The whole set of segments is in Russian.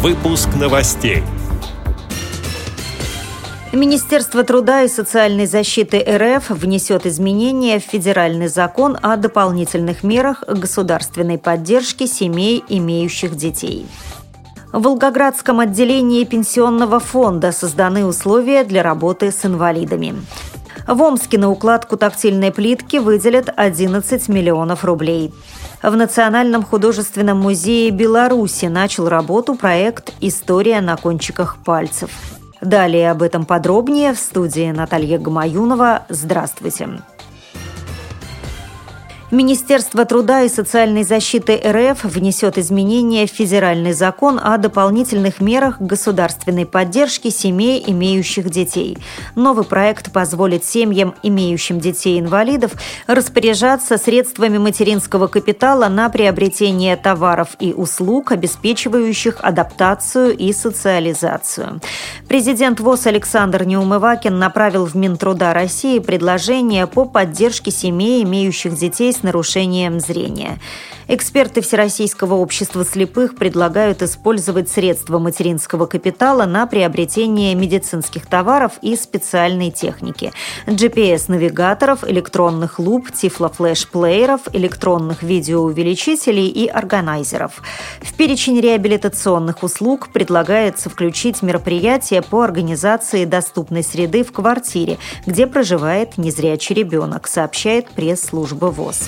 Выпуск новостей. Министерство труда и социальной защиты РФ внесет изменения в федеральный закон о дополнительных мерах государственной поддержки семей, имеющих детей. В Волгоградском отделении пенсионного фонда созданы условия для работы с инвалидами. В Омске на укладку тактильной плитки выделят 11 миллионов рублей. В Национальном художественном музее Беларуси начал работу проект «История на кончиках пальцев». Далее об этом подробнее в студии Наталья Гамаюнова. Здравствуйте. Министерство труда и социальной защиты РФ внесет изменения в федеральный закон о дополнительных мерах государственной поддержки семей, имеющих детей. Новый проект позволит семьям, имеющим детей-инвалидов, распоряжаться средствами материнского капитала на приобретение товаров и услуг, обеспечивающих адаптацию и социализацию. Президент ВОЗ Александр Неумывакин направил в Минтруда России предложение по поддержке семей, имеющих детей с нарушением зрения. Эксперты Всероссийского общества слепых предлагают использовать средства материнского капитала на приобретение медицинских товаров и специальной техники. GPS-навигаторов, электронных луп, тифлофлеш-плееров, электронных видеоувеличителей и органайзеров. В перечень реабилитационных услуг предлагается включить мероприятия по организации доступной среды в квартире, где проживает незрячий ребенок, сообщает пресс-служба ВОЗ.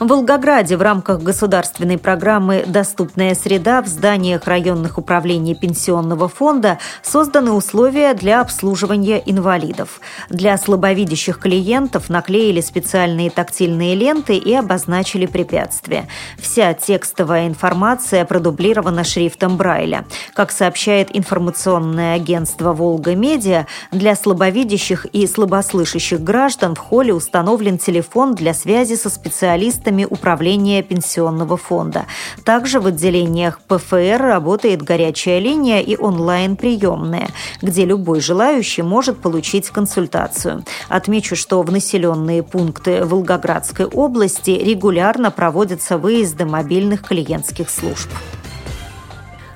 В Волгограде в рамках государственной программы «Доступная среда» в зданиях районных управлений Пенсионного фонда созданы условия для обслуживания инвалидов. Для слабовидящих клиентов наклеили специальные тактильные ленты и обозначили препятствия. Вся текстовая информация продублирована шрифтом Брайля. Как сообщает информационное агентство «Волга Медиа», для слабовидящих и слабослышащих граждан в холле установлен телефон для связи со специалистами специалистами Управления пенсионного фонда. Также в отделениях ПФР работает горячая линия и онлайн-приемная, где любой желающий может получить консультацию. Отмечу, что в населенные пункты Волгоградской области регулярно проводятся выезды мобильных клиентских служб.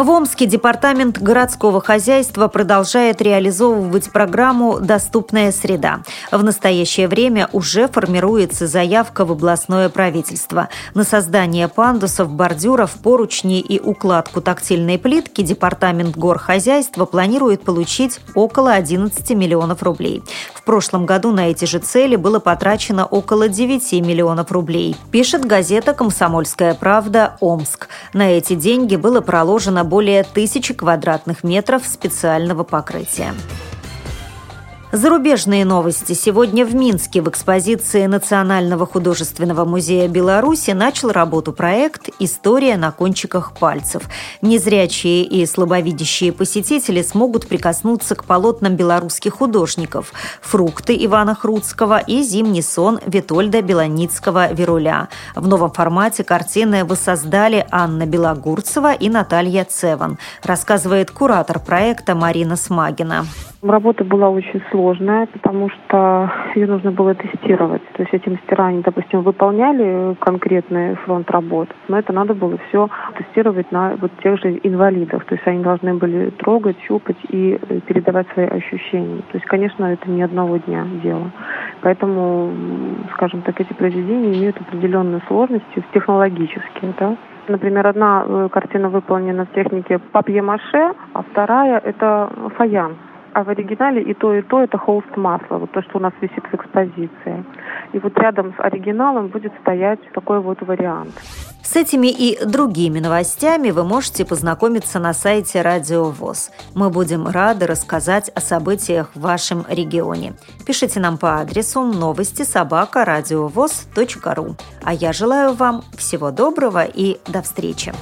В Омске департамент городского хозяйства продолжает реализовывать программу «Доступная среда». В настоящее время уже формируется заявка в областное правительство. На создание пандусов, бордюров, поручней и укладку тактильной плитки департамент горхозяйства планирует получить около 11 миллионов рублей. Прошлом году на эти же цели было потрачено около 9 миллионов рублей, пишет газета «Комсомольская правда. Омск». На эти деньги было проложено более тысячи квадратных метров специального покрытия. Зарубежные новости. Сегодня в Минске в экспозиции Национального художественного музея Беларуси начал работу проект «История на кончиках пальцев». Незрячие и слабовидящие посетители смогут прикоснуться к полотнам белорусских художников «Фрукты» Ивана Хруцкого и «Зимний сон» Витольда Белоницкого-Веруля. В новом формате картины воссоздали Анна Белогурцева и Наталья Цеван, рассказывает куратор проекта Марина Смагина. Работа была очень сложная, потому что ее нужно было тестировать. То есть эти мастера, они, допустим, выполняли конкретный фронт работ, но это надо было все тестировать на вот тех же инвалидах. То есть они должны были трогать, щупать и передавать свои ощущения. То есть, конечно, это не одного дня дело. Поэтому, скажем так, эти произведения имеют определенные сложности технологические, да, Например, одна э, картина выполнена в технике папье-маше, а вторая – это фаянс. А в оригинале и то, и то это холст масла, вот то, что у нас висит в экспозиции. И вот рядом с оригиналом будет стоять такой вот вариант. С этими и другими новостями вы можете познакомиться на сайте Радио ВОЗ. Мы будем рады рассказать о событиях в вашем регионе. Пишите нам по адресу новости собака ру. А я желаю вам всего доброго и до встречи.